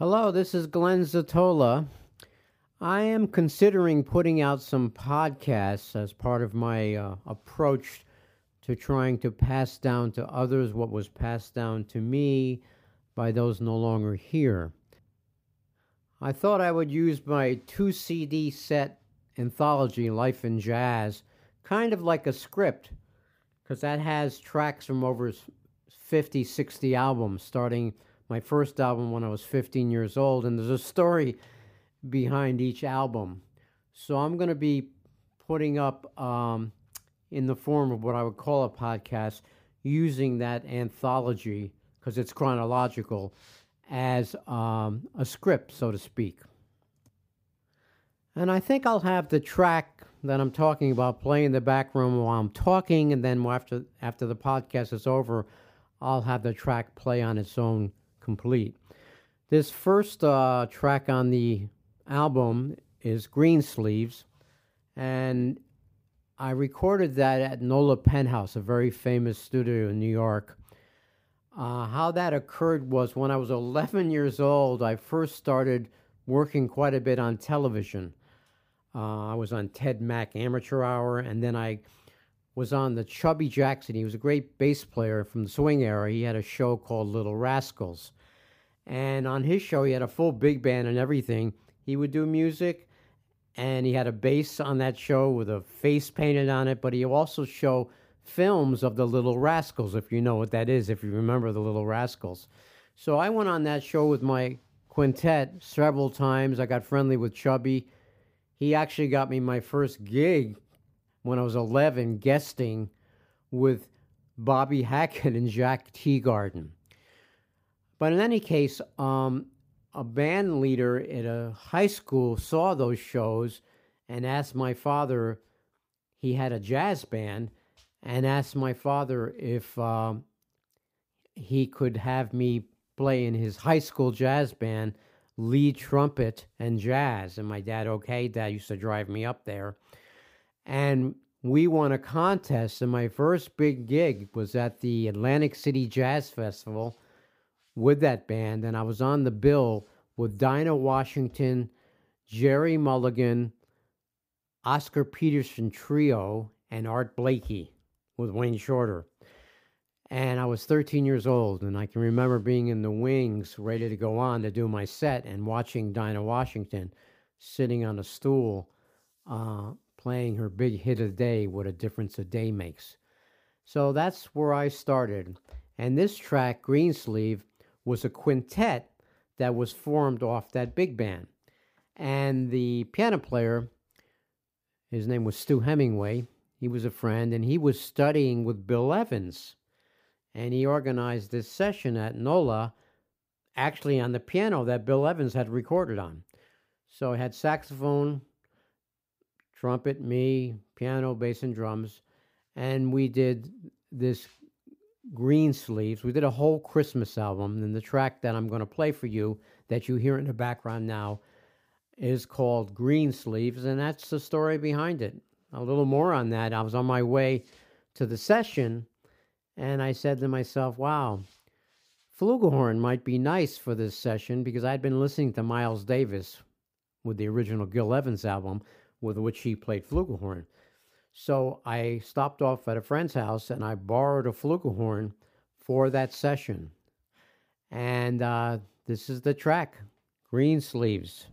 Hello, this is Glenn Zottola. I am considering putting out some podcasts as part of my uh, approach to trying to pass down to others what was passed down to me by those no longer here. I thought I would use my two CD set anthology, Life in Jazz, kind of like a script, because that has tracks from over 50, 60 albums, starting my first album when I was 15 years old, and there's a story behind each album. So I'm going to be putting up um, in the form of what I would call a podcast using that anthology because it's chronological as um, a script, so to speak. And I think I'll have the track that I'm talking about play in the back room while I'm talking, and then after after the podcast is over, I'll have the track play on its own complete. This first uh, track on the album is Green Sleeves, and I recorded that at Nola Penthouse, a very famous studio in New York. Uh, how that occurred was when I was 11 years old, I first started working quite a bit on television. Uh, I was on Ted Mack Amateur Hour, and then I was on the Chubby Jackson. He was a great bass player from the swing era. He had a show called Little Rascals. And on his show, he had a full big band and everything. He would do music, and he had a bass on that show with a face painted on it, but he also show films of the Little Rascals, if you know what that is, if you remember the Little Rascals. So I went on that show with my quintet several times. I got friendly with Chubby. He actually got me my first gig when I was 11, guesting with Bobby Hackett and Jack Teagarden. But in any case, um, a band leader at a high school saw those shows and asked my father, he had a jazz band, and asked my father if um, he could have me play in his high school jazz band, lead trumpet and jazz. And my dad, okay, dad used to drive me up there. And we won a contest, and my first big gig was at the Atlantic City Jazz Festival with that band, and I was on the bill with Dinah Washington, Gerry Mulligan, Oscar Peterson Trio, and Art Blakey with Wayne Shorter. And I was 13 years old, and I can remember being in the wings, ready to go on to do my set, and watching Dinah Washington sitting on a stool, uh, playing her big hit of the day, What a Difference a Day Makes. So that's where I started. And this track, Greensleeve, was a quintet that was formed off that big band. And the piano player, his name was Stu Hemingway, he was a friend, and he was studying with Bill Evans. And he organized this session at NOLA, actually on the piano that Bill Evans had recorded on. So I had saxophone, trumpet, me, piano, bass, and drums. And we did this Greensleeves. We did a whole Christmas album, and the track that I'm going to play for you that you hear in the background now is called Greensleeves, and that's the story behind it. A little more on that. I was on my way to the session, and I said to myself, wow, flugelhorn might be nice for this session because I'd been listening to Miles Davis with the original Gil Evans album, with which he played flugelhorn. So I stopped off at a friend's house and I borrowed a flugelhorn for that session. And uh, this is the track Greensleeves.